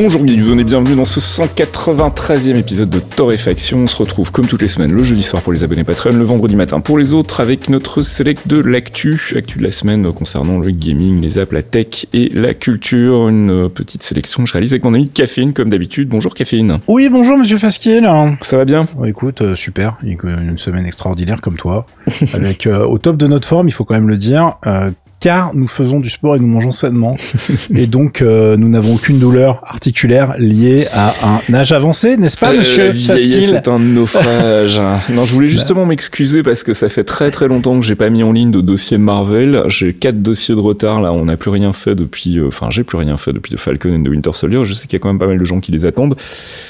Bonjour Geekzone et bienvenue dans ce 193e épisode de Torréfaction. On se retrouve comme toutes les semaines le jeudi soir pour les abonnés Patreon, le vendredi matin pour les autres avec notre select de l'actu, actu de la semaine concernant le gaming, les apps, la tech et la culture. Une petite sélection que je réalise avec mon ami Caféine comme d'habitude. Bonjour Caféine. Oui, bonjour Monsieur Fasquier. Ça va bien? Oh, Écoute, euh, super. Une semaine extraordinaire comme toi. avec euh, au top de notre forme, il faut quand même le dire. Euh, car nous faisons du sport et nous mangeons sainement. et donc, euh, nous n'avons aucune douleur articulaire liée à un âge avancé, n'est-ce pas, euh, monsieur C'est un naufrage. non, je voulais bah. justement m'excuser parce que ça fait très très longtemps que j'ai pas mis en ligne de dossier Marvel. J'ai quatre dossiers de retard là. On n'a plus rien fait depuis. Euh, enfin, j'ai plus rien fait depuis de Falcon et de Winter Soldier. Je sais qu'il y a quand même pas mal de gens qui les attendent.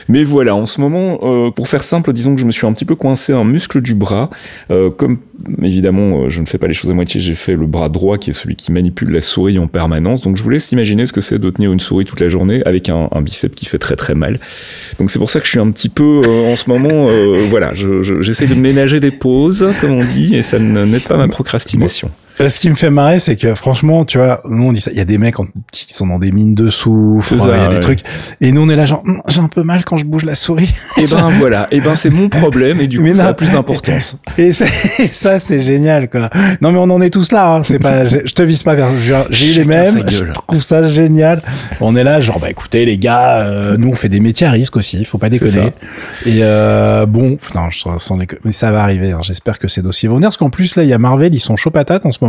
Mais voilà, en ce moment, euh, pour faire simple, disons que je me suis un petit peu coincé un muscle du bras. comme évidemment, je ne fais pas les choses à moitié. J'ai fait le bras droit qui est celui qui manipule la souris en permanence. Donc je vous laisse imaginer ce que c'est de tenir une souris toute la journée avec un, un bicep qui fait très très mal. Donc c'est pour ça que je suis un petit peu euh, en ce moment, euh, voilà, j'essaie de ménager des pauses, comme on dit, et ça n'aide pas ma procrastination. Euh, ce qui me fait marrer, c'est que franchement, tu vois, nous on dit ça, il y a des mecs qui sont dans des mines de soufre, il y a des trucs, et nous on est là genre, hum, j'ai un peu mal quand je bouge la souris. Et eh ben voilà, et eh ben c'est mon problème, et du coup ça a plus d'importance. Et, ça, c'est génial quoi. Non mais on en est tous là, hein. c'est pas, je, te vise pas vers, j'ai eu les mêmes, je trouve ça génial. On est là genre, bah écoutez les gars, euh, nous on fait des métiers à risque aussi, faut pas déconner. Et euh, bon, putain, je sens mais ça va arriver. Hein. J'espère que ces dossiers vont venir, parce qu'en plus là il y a Marvel, ils sont chaud patates en ce moment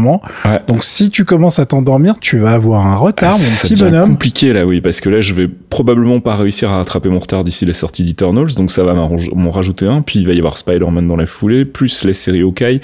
donc si tu commences à t'endormir, tu vas avoir un retard, ah, mon petit bonhomme. C'est compliqué là, oui, parce que là, je vais probablement pas réussir à rattraper mon retard d'ici la sortie d'Eternals, donc ça va m'en rajouter un. Puis il va y avoir Spider-Man dans la foulée, plus les séries Hawkeye.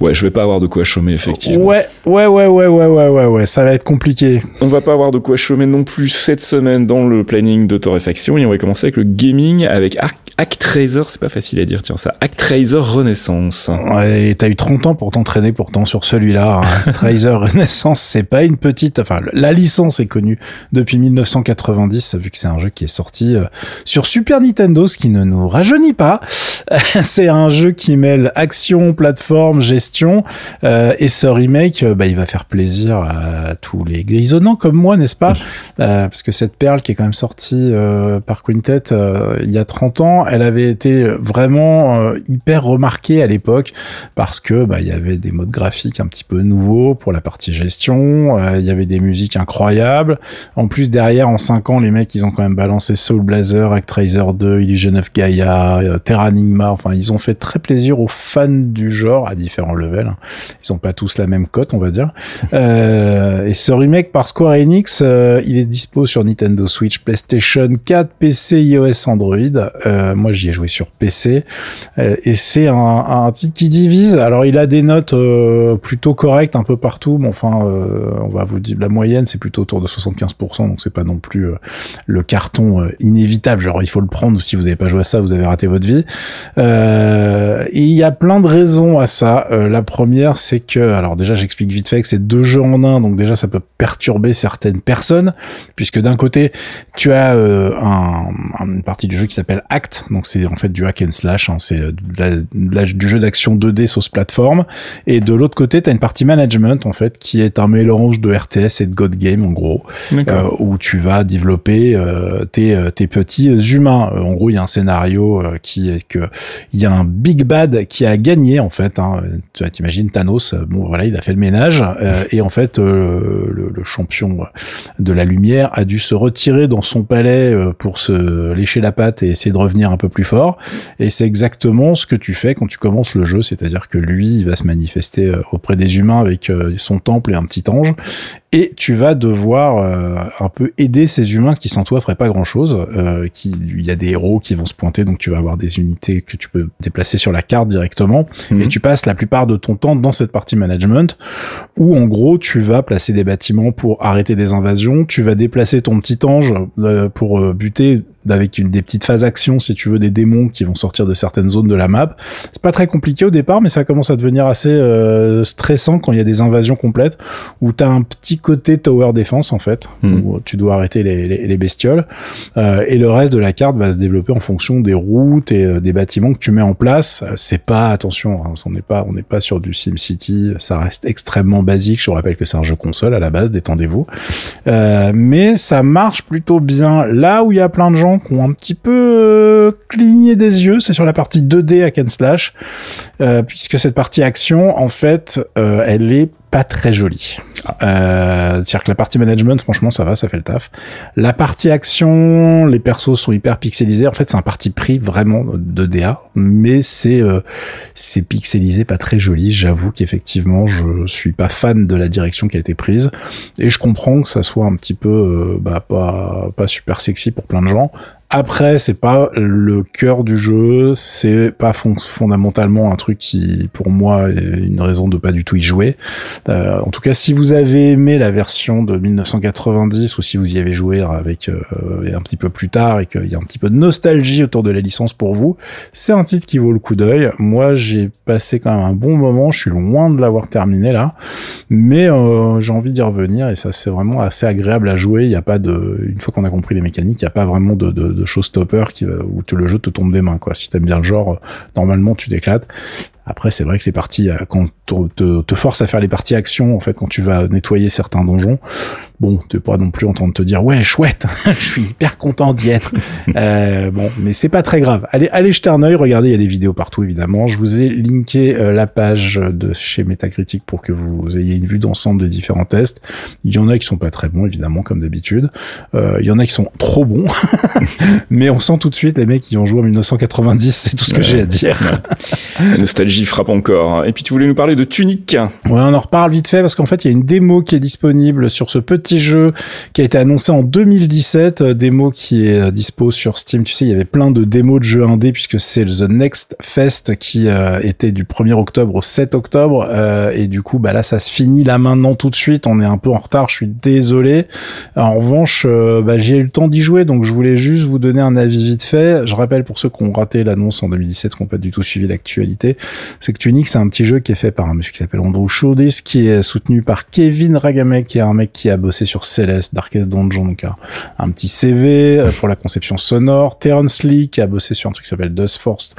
Ouais, je vais pas avoir de quoi chômer effectivement. Ouais, ouais, ouais, ouais, ouais, ouais, ouais, ouais, ça va être compliqué. On va pas avoir de quoi chômer non plus cette semaine dans le planning de Torréfaction et on va commencer avec le gaming avec Actraiser, c'est pas facile à dire, tiens ça, Actraiser Renaissance. Ouais, t'as eu 30 ans pour t'entraîner pourtant sur celui-là là. Hein. Tracer Renaissance, c'est pas une petite. Enfin, la licence est connue depuis 1990, vu que c'est un jeu qui est sorti euh, sur Super Nintendo, ce qui ne nous rajeunit pas. c'est un jeu qui mêle action, plateforme, gestion, euh, et ce remake, euh, bah, il va faire plaisir à tous les grisonnants comme moi, n'est-ce pas? Parce que cette perle qui est quand même sortie par Quintet il y a 30 ans, elle avait été vraiment hyper remarquée à l'époque parce que bah, il y avait des modes graphiques un petit peu nouveau pour la partie gestion. Euh, il y avait des musiques incroyables. En plus, derrière, en 5 ans, les mecs, ils ont quand même balancé Soul Blazer, Actraiser 2, Illusion of Gaia, euh, Terranigma. Enfin, ils ont fait très plaisir aux fans du genre à différents levels. Ils ont pas tous la même cote, on va dire. euh, et ce remake par Square Enix, euh, il est dispo sur Nintendo Switch, PlayStation 4, PC, iOS, Android. Euh, moi, j'y ai joué sur PC. et c'est un, un titre qui divise. Alors, il a des notes plutôt correct un peu partout, mais enfin, euh, on va vous dire, la moyenne, c'est plutôt autour de 75%, donc c'est pas non plus euh, le carton euh, inévitable. Genre, il faut le prendre, si vous n'avez pas joué à ça, vous avez raté votre vie. et il y a plein de raisons à ça. la première, c'est que, alors déjà, j'explique vite fait que c'est deux jeux en un, donc déjà, ça peut perturber certaines personnes, puisque d'un côté, tu as un, une partie du jeu qui s'appelle Act, donc c'est en fait du hack and slash, hein, c'est du jeu d'action 2D sauce plateforme, et de l'autre côté, une partie management en fait qui est un mélange de RTS et de God Game en gros euh, où tu vas développer euh, tes, euh, tes petits humains. En gros il y a un scénario qui est que il y a un big bad qui a gagné en fait hein. tu t'imagines Thanos bon voilà il a fait le ménage et en fait le, le, champion de la lumière a dû se retirer dans son palais pour se lécher la patte et essayer de revenir un peu plus fort. Et c'est exactement ce que tu fais quand tu commences le jeu c'est-à-dire que lui il va se manifester auprès des humain avec euh, son temple et un petit ange. Et tu vas devoir euh, un peu aider ces humains qui sans toi feraient pas grand chose. Euh, qui, il y a des héros qui vont se pointer, donc tu vas avoir des unités que tu peux déplacer sur la carte directement, Mhm. et tu passes la plupart de ton temps dans cette partie management, où en gros tu vas placer des bâtiments pour arrêter des invasions, tu vas déplacer ton petit ange euh, pour euh, buter avec une, des petites phases action si tu veux des démons qui vont sortir de certaines zones de la map. C'est pas très compliqué au départ, mais ça commence à devenir assez euh, stressant quand il y a des invasions complètes où t'as un petit côté tower defense en fait, Mhm. où tu dois arrêter les, les, les bestioles Euh, et le reste de la carte va se développer en fonction des routes et euh, des bâtiments que tu mets en place. Euh, C'est pas attention, hein, on n'est pas on n'est pas sur du SimCity, ça reste extrêmement basique. Je vous rappelle que c'est un jeu console à la base, détendez-vous. Euh, mais ça marche plutôt bien. Là où il y a plein de gens qui ont un petit peu euh, cligné des yeux, c'est sur la partie 2D hack and slash, euh, puisque cette partie action, en fait, euh, elle est pas très jolie. Euh, C'est-à-dire que la partie management, franchement, ça va, ça fait le taf. La partie action, les persos sont hyper pixelisés. En fait, c'est un parti pris vraiment de DA, mais c'est euh, c'est pixelisé, pas très joli. J'avoue qu'effectivement, je suis pas fan de la direction qui a été prise, et je comprends que ça soit un petit peu euh, bah, pas pas super sexy pour plein de gens. Après, c'est pas le cœur du jeu, c'est pas fon- fondamentalement un truc qui, pour moi, est une raison de pas du tout y jouer. Euh, en tout cas, si vous avez aimé la version de 1990 ou si vous y avez joué avec euh, un petit peu plus tard et qu'il y a un petit peu de nostalgie autour de la licence pour vous, c'est un titre qui vaut le coup d'œil. Moi, j'ai passé quand même un bon moment. Je suis loin de l'avoir terminé là, mais euh, j'ai envie d'y revenir et ça c'est vraiment assez agréable à jouer. Il n'y a pas de, une fois qu'on a compris les mécaniques, il n'y a pas vraiment de, de, de showstopper qui va, où le jeu te tombe des mains quoi. Si t'aimes bien le genre, euh, normalement tu t'éclates. Après, c'est vrai que les parties, euh, quand te, te, te force à faire les parties action, en fait, quand tu vas nettoyer certains donjons, bon, t'es pas non plus en train de te dire, ouais, chouette, je suis hyper content d'y être. Euh, bon, mais c'est pas très grave. Allez, allez jeter un œil, regardez, il y a des vidéos partout, évidemment. Je vous ai linké euh, la page de chez Metacritic pour que vous ayez une vue d'ensemble des différents tests. Il y en a qui sont pas très bons, évidemment, comme d'habitude. Euh, il y en a qui sont trop bons. mais on sent tout de suite les mecs qui ont joué en 1990, c'est tout ce que j'ai à dire. La nostalgie frappe encore. Et puis tu voulais nous parler de Tunic. Ouais, on en reparle vite fait parce qu'en fait, il y a une démo qui est disponible sur ce petit jeu qui a été annoncé en 2017, euh, démo qui est euh, dispo sur Steam. Tu sais, il y avait plein de démos de jeux indés puisque c'est le The Next Fest qui euh, était du 1er octobre au 7 octobre et du coup, bah là, ça se finit là maintenant tout de suite. On est un peu en retard, je suis désolé. En revanche, bah, j'ai eu le temps d'y jouer, donc je voulais juste vous donner un avis vite fait. Je rappelle pour ceux qui ont raté l'annonce en 2017, qui n'ont pas du tout suivi l'actualité, c'est que Tunic, c'est un petit jeu qui est fait par un monsieur qui s'appelle Andrew Shoudis, qui est soutenu par Kevin Ragamek, qui est un mec qui a bossé sur Celeste, Darkest Dungeon, donc un, un petit CV euh, pour la conception sonore. Terrence Lee, qui a bossé sur un truc qui s'appelle Dustforce,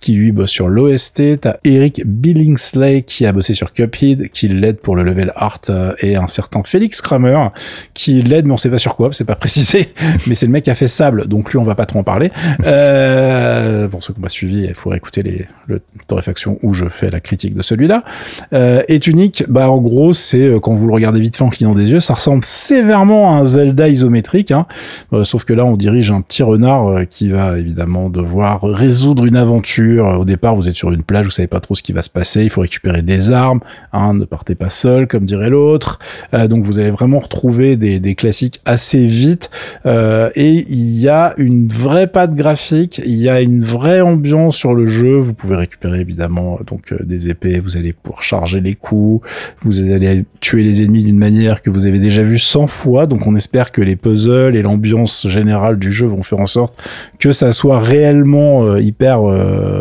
qui lui bosse sur l'OST. T'as Eric Billingsley qui a bossé sur Cuphead, qui l'aide pour le level art, euh, et un certain Félix Kramer qui l'aide, mais on sait pas sur quoi, c'est pas précisé, mais c'est le mec qui a fait Sable, donc lui on va pas trop en parler. Euh, pour ceux qui m'ont pas suivi, il faut écouter les, le torréfaction où je fais la critique de celui-là. Euh, et Tunic, bah en gros c'est euh, quand vous le regardez vite fait en clignant des yeux, ça ressemble sévèrement à un Zelda isométrique, hein. Euh, sauf que là on dirige un petit renard euh, qui va évidemment devoir résoudre une aventure. Au départ vous êtes sur une plage, vous savez pas trop ce qui va se passer, il faut récupérer des armes, hein, ne partez pas seul comme dirait l'autre. Euh, donc vous allez vraiment retrouver des, des classiques assez vite Euh, et il y a une vraie patte graphique, il y a une vraie ambiance sur le jeu. Vous pouvez récupérer évidemment donc euh, des épées, vous allez pouvoir charger les coups, vous allez tuer les ennemis d'une manière que vous avez déjà vu 100 fois. Donc on espère que les puzzles et l'ambiance générale du jeu vont faire en sorte que ça soit réellement euh, hyper euh,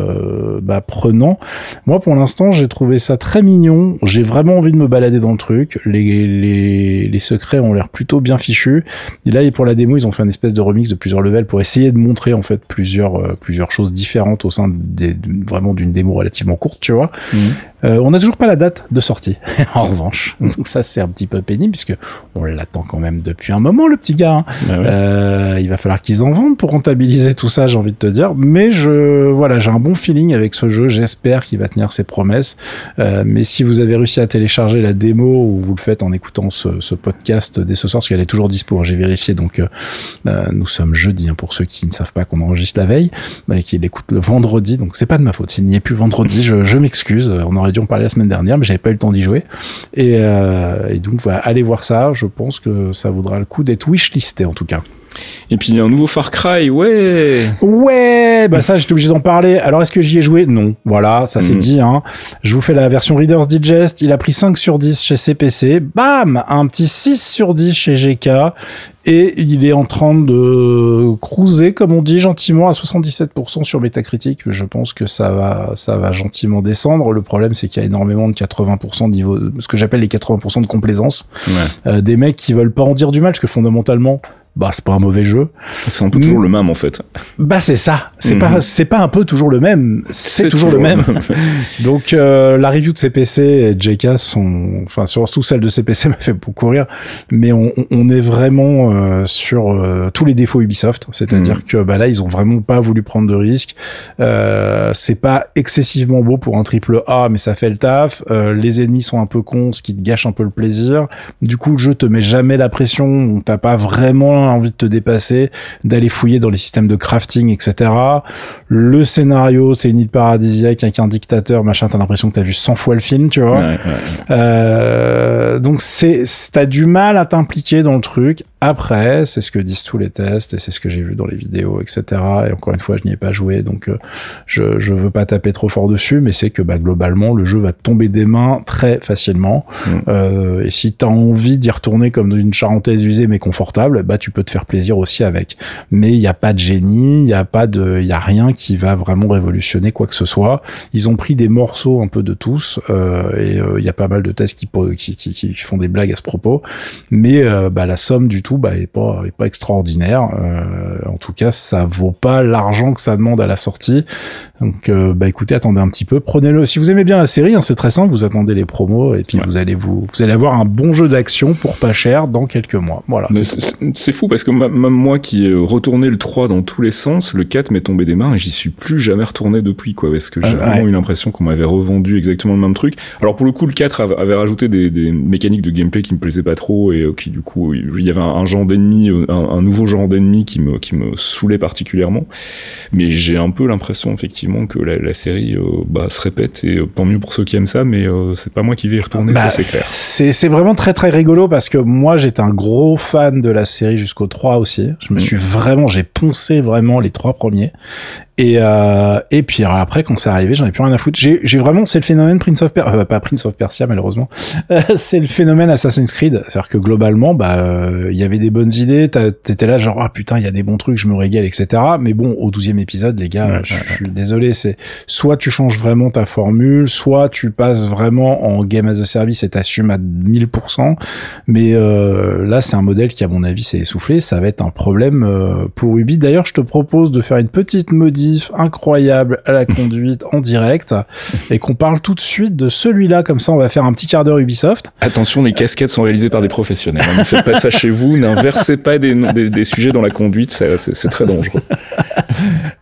bah, prenant. Moi pour l'instant j'ai trouvé ça très mignon. J'ai vraiment envie de me balader dans le truc. Les, les, les secrets ont l'air plutôt bien fichus. Et là, pour la démo, ils ont fait une espèce de remix de plusieurs levels pour essayer de montrer en fait plusieurs euh, plusieurs choses différentes au sein des, vraiment d'une démo relativement courte, tu vois. Euh, on n'a toujours pas la date de sortie, en revanche. Donc ça, c'est un petit peu pénible puisque on l'attend quand même depuis un moment, le petit gars. hein. Ouais. Euh, il va falloir qu'ils en vendent pour rentabiliser tout ça, j'ai envie de te dire. Mais je, voilà, j'ai un bon feeling avec ce jeu. J'espère qu'il va tenir ses promesses. Euh, mais si vous avez réussi à télécharger la démo ou vous le faites en écoutant ce, ce podcast dès ce soir, parce qu'elle est toujours dispo, hein, j'ai vérifié. Donc, euh, euh, nous sommes jeudi, hein, pour ceux qui ne savent pas qu'on enregistre la veille, mais qui l'écoutent le vendredi. Donc, c'est pas de ma faute. S'il n'y est plus vendredi, je, je m'excuse. On aurait aurait dû en parler la semaine dernière, mais j'avais pas eu le temps d'y jouer. Et, euh, donc voilà, allez voir ça. Je pense que ça vaudra le coup d'être wishlisté en tout cas. Et puis il y a un nouveau Far Cry, ouais. Ouais, bah ça j'étais obligé d'en parler. Alors est-ce que j'y ai joué? Non. Voilà, ça c'est Mhm. dit. Hein. Je vous fais la version Reader's Digest. Il a pris 5 sur 10 chez CPC. Bam Un petit 6 sur 10 chez GK. Et il est en train de cruiser, comme on dit, gentiment à 77% sur Metacritic. Je pense que ça va, ça va gentiment descendre. Le problème, c'est qu'il y a énormément de 80% de niveau, ce que j'appelle les 80% de complaisance. Ouais. Euh, des mecs qui veulent pas en dire du mal, parce que fondamentalement, bah, c'est pas un mauvais jeu. C'est un peu toujours le même en fait. Bah c'est ça. C'est Mhm. pas c'est pas un peu toujours le même. C'est toujours, le même. Donc euh, la review de CPC et de JK sont, enfin surtout celle de CPC m'a fait beaucoup rire, mais on, on est vraiment euh, sur euh, tous les défauts Ubisoft. C'est-à-dire Mhm. que bah là ils ont vraiment pas voulu prendre de risques. Euh, c'est pas excessivement beau pour un triple A, mais ça fait le taf. Euh, les ennemis sont un peu cons, ce qui te gâche un peu le plaisir. Du coup le jeu te met jamais la pression. T'as pas vraiment envie de te dépasser, d'aller fouiller dans les systèmes de crafting, etc. Le scénario, c'est une île paradisiaque avec un dictateur, machin, t'as l'impression que t'as vu 100 fois le film, tu vois. Ouais, ouais. Euh, donc c'est- t'as du mal à t'impliquer dans le truc. Après, c'est ce que disent tous les tests et c'est ce que j'ai vu dans les vidéos, etc. Et encore une fois, je n'y ai pas joué, donc euh, je, je veux pas taper trop fort dessus, mais c'est que bah, globalement, le jeu va te tomber des mains très facilement. Mm. Euh, et si t'as envie d'y retourner comme dans une charentaise usée mais confortable, bah tu peux te faire plaisir aussi avec. Mais il n'y a pas de génie, il n'y a pas de, il y a rien qui va vraiment révolutionner quoi que ce soit. Ils ont pris des morceaux un peu de tous euh, et euh, il y a pas mal de tests qui, qui, qui, qui font des blagues à ce propos. Mais euh, bah, la somme du tout bah, est pas est pas extraordinaire. Euh, en tout cas, ça vaut pas l'argent que ça demande à la sortie. Donc euh, bah écoutez, attendez un petit peu, prenez-le. Si vous aimez bien la série, hein, c'est très simple. Vous attendez les promos et puis Ouais. vous allez vous vous allez avoir un bon jeu d'action pour pas cher dans quelques mois. Voilà. C'est fou parce que même moi qui ai retourné le 3 dans tous les sens, le 4 m'est tombé des mains et j'y suis plus jamais retourné depuis quoi parce que j'ai Euh, vraiment ouais. eu l'impression qu'on m'avait revendu exactement le même truc. Alors pour le coup le 4 avait, avait rajouté des, des mécaniques de gameplay qui me plaisaient pas trop et euh, qui du coup il y avait un, un genre d'ennemi, un, un nouveau genre d'ennemi qui me qui me saoulait particulièrement. Mais j'ai un peu l'impression effectivement que la, la série euh, bah, se répète et euh, tant mieux pour ceux qui aiment ça, mais euh, c'est pas moi qui vais y retourner, Bah, ça c'est clair. C'est c'est vraiment très très rigolo parce que moi j'étais un gros fan de la série jusqu'au 3 aussi. Je me Mm. suis vraiment, j'ai poncé vraiment les trois premiers. Et, euh, et puis alors après quand c'est arrivé, j'en ai plus rien à foutre. J'ai j'ai vraiment, c'est le phénomène Prince of Persia, pas Prince of Persia malheureusement. Euh, c'est le phénomène Assassin's Creed. C'est-à-dire que globalement, bah euh, il y avait des bonnes idées. T'étais là genre ah putain il y a des bons trucs, je me régale, etc. Mais bon au 12e épisode les gars, Ouais, je, ouais, je suis désolé, c'est soit tu changes vraiment ta formule, soit tu passes vraiment en game as a service et t'assumes à 1000%. Mais euh, là, c'est un modèle qui, à mon avis, s'est essoufflé. Ça va être un problème euh, pour Ubi. D'ailleurs, je te propose de faire une petite modif incroyable à la conduite en direct et qu'on parle tout de suite de celui-là. Comme ça, on va faire un petit quart d'heure Ubisoft. Attention, les casquettes sont réalisées par des professionnels. hein. Ne faites pas ça chez vous, n'inversez pas des, des, des sujets dans la conduite, c'est très dangereux.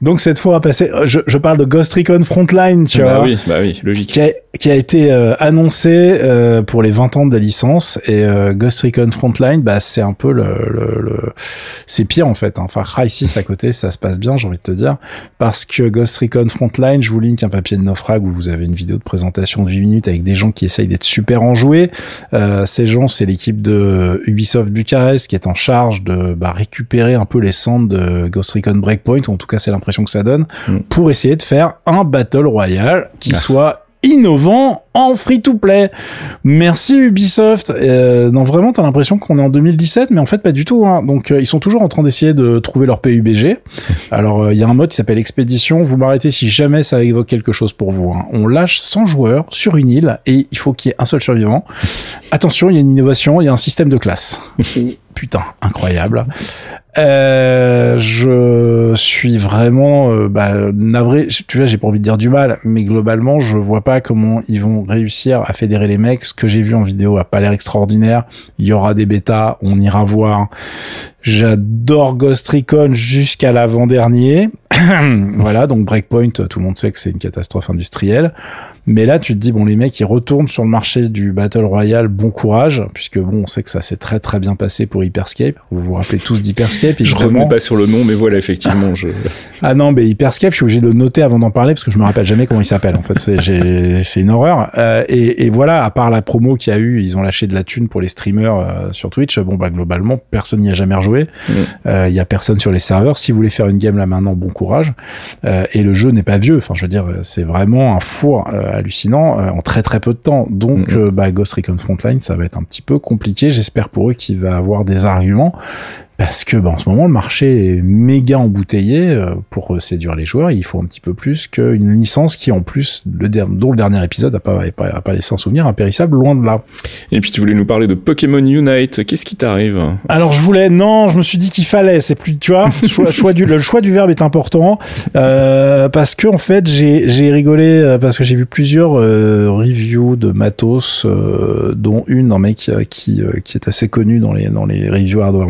Donc cette fois, on va passer. euh, Je, je parle de Ghost Recon Frontline, tu bah vois. oui, bah oui, logique. qui a, qui a été euh, annoncé euh, pour les 20 ans de la licence et euh, Ghost Recon Frontline bah c'est un peu le, le, le- c'est pire en fait hein. Far Cry 6 à côté ça se passe bien j'ai envie de te dire parce que Ghost Recon Frontline je vous link un papier de Naufrag où vous avez une vidéo de présentation de 8 minutes avec des gens qui essayent d'être super enjoués euh, ces gens c'est l'équipe de Ubisoft Bucarest qui est en charge de bah, récupérer un peu les cendres de Ghost Recon Breakpoint en tout cas c'est l'impression que ça donne Mm. pour essayer de faire un Battle Royale qui Ah. soit innovant en free-to-play. Merci Ubisoft. Euh, non, vraiment, t'as l'impression qu'on est en 2017, mais en fait pas du tout. Hein. Donc, euh, ils sont toujours en train d'essayer de trouver leur PUBG. Alors, euh, il y a un mode qui s'appelle Expédition. Vous m'arrêtez si jamais ça évoque quelque chose pour vous. hein. On lâche 100 joueurs sur une île et il faut qu'il y ait un seul survivant. Attention, il y a une innovation, il y a un système de classe. Putain, incroyable. Euh, je suis vraiment euh, bah, navré. Tu vois, j'ai pas envie de dire du mal, mais globalement, je vois pas comment ils vont réussir à fédérer les mecs. Ce que j'ai vu en vidéo a pas l'air extraordinaire. Il y aura des bêtas, on ira voir. J'adore Ghost Recon jusqu'à l'avant-dernier. voilà, donc Breakpoint, tout le monde sait que c'est une catastrophe industrielle. Mais là, tu te dis, bon, les mecs, ils retournent sur le marché du Battle Royale, bon courage, puisque bon, on sait que ça s'est très très bien passé pour Hyperscape. Vous vous rappelez tous d'Hyperscape. Je revenais pas sur le nom, mais voilà, effectivement, je... ah non, mais Hyperscape, je suis obligé de le noter avant d'en parler, parce que je me rappelle jamais comment il s'appelle, en fait. C'est une horreur. Euh, et, et, voilà, à part la promo qu'il y a eu, ils ont lâché de la thune pour les streamers euh, sur Twitch. Bon, bah, globalement, personne n'y a jamais rejoué. Mm. Euh, il y a personne sur les serveurs. Si vous voulez faire une game là maintenant, bon courage. et le jeu n'est pas vieux. Enfin, je veux dire, c'est vraiment un four hallucinant en très très peu de temps. Donc, mm. bah, Ghost Recon Frontline, ça va être un petit peu compliqué. J'espère pour eux qu'il va avoir des arguments parce que bah, en ce moment le marché est méga embouteillé euh, pour séduire les joueurs. Il faut un petit peu plus qu'une licence qui en plus le dont le dernier épisode a pas, a pas, a pas laissé un souvenir impérissable loin de là. Et puis tu voulais nous parler de Pokémon Unite. Qu'est-ce qui t'arrive? Alors je voulais non je me suis dit qu'il fallait c'est plus tu vois choix, choix du, le choix du verbe est important euh, parce que en fait j'ai j'ai rigolé euh, parce que j'ai vu plusieurs euh, reviews de matos euh, dont une d'un mec qui qui est assez connu dans les dans les reviews hardware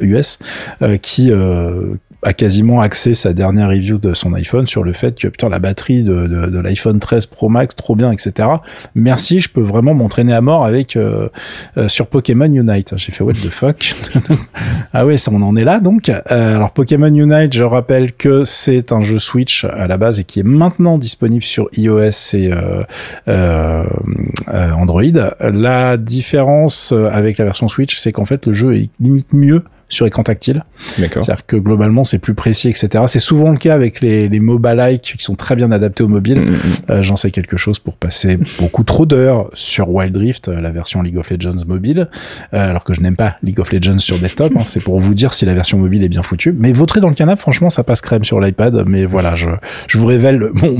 US euh, qui euh, a quasiment axé sa dernière review de son iPhone sur le fait que putain la batterie de, de, l'iPhone 13 Pro Max trop bien etc merci je peux vraiment m'entraîner à mort avec euh, sur Pokémon Unite. J'ai fait what the fuck? Ah ouais ça on en est là donc. Alors Pokémon Unite je rappelle que c'est un jeu Switch à la base et qui est maintenant disponible sur iOS et Android. La différence avec la version Switch c'est qu'en fait le jeu est limite mieux sur écran tactile. D'accord. C'est-à-dire que globalement c'est plus précis, etc. C'est souvent le cas avec les, les mobile qui sont très bien adaptés au mobile. Mm, mm, mm. euh, J'en sais quelque chose pour passer beaucoup trop d'heures sur Wild Rift, euh, la version League of Legends mobile, euh, alors que je n'aime pas League of Legends sur desktop. Hein. c'est pour vous dire si la version mobile est bien foutue. Mais vautrer dans le canapé, franchement, ça passe crème sur l'iPad. Mais voilà, je, je vous révèle mon,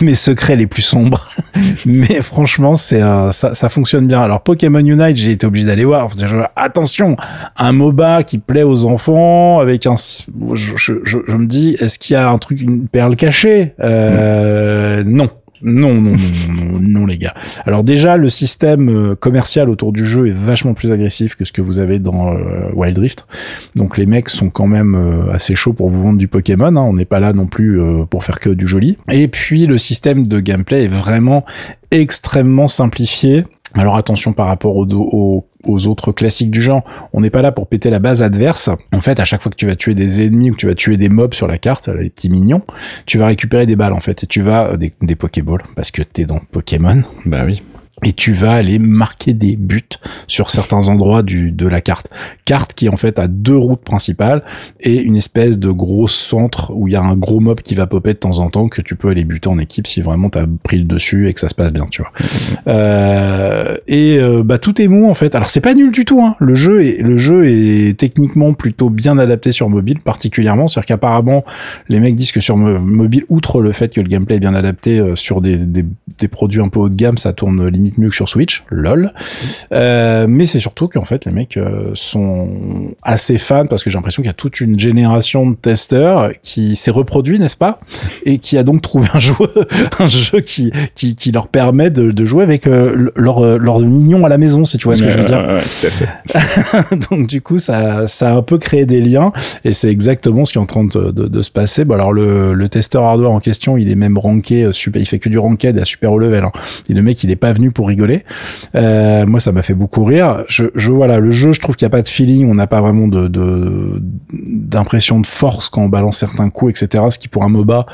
mes secrets les plus sombres. mais franchement, c'est ça, ça fonctionne bien. Alors Pokémon Unite, j'ai été obligé d'aller voir. Attention, un MOBA qui plaît aux enfants, avec un, je, je, je, me dis, est-ce qu'il y a un truc, une perle cachée? Euh, Non. Non, non, non, non, les gars. Alors déjà, le système euh, commercial autour du jeu est vachement plus agressif que ce que vous avez dans euh, Wild Rift. Donc les mecs sont quand même euh, assez chauds pour vous vendre du Pokémon. Hein. On n'est pas là non plus pour faire que du joli. Et puis le système de gameplay est vraiment extrêmement simplifié. Alors attention par rapport au, au aux autres classiques du genre. On n'est pas là pour péter la base adverse. En fait, à chaque fois que tu vas tuer des ennemis ou que tu vas tuer des mobs sur la carte, les petits mignons, tu vas récupérer des balles en fait et tu vas euh, des, des Pokéballs parce que t'es dans Pokémon. Bah oui et tu vas aller marquer des buts sur certains endroits du, de la carte. Carte qui en fait a deux routes principales et une espèce de gros centre où il y a un gros mob qui va popper de temps en temps que tu peux aller buter en équipe si vraiment t'as pris le dessus et que ça se passe bien, tu vois. Euh, et euh, bah tout est mou en fait. Alors c'est pas nul du tout. Hein. Le jeu est le jeu est techniquement plutôt bien adapté sur mobile, particulièrement. C'est-à-dire qu'apparemment les mecs disent que sur mobile, outre le fait que le gameplay est bien adapté euh, sur des, des, des produits un peu haut de gamme, ça tourne limite mieux que sur Switch, lol. Euh, mais c'est surtout qu'en fait les mecs euh, sont assez fans parce que j'ai l'impression qu'il y a toute une génération de testeurs qui s'est reproduit, n'est-ce pas, et qui a donc trouvé un jeu, un jeu qui, qui, qui leur permet de, de jouer avec euh, leur leur mignon à la maison, si tu vois ce que je veux dire. donc du coup ça ça a un peu créé des liens et c'est exactement ce qui est en train de, de, de se passer. Bon alors le, le testeur hardware en question, il est même ranké super, il fait que du ranked à super haut level. Hein. Et le mec il est pas venu pour rigoler. Euh, moi, ça m'a fait beaucoup rire. Je, je voilà, le jeu, je trouve qu'il n'y a pas de feeling, on n'a pas vraiment de d'impression de, force quand on balance certains coups, etc. Ce qui pour un MOBA,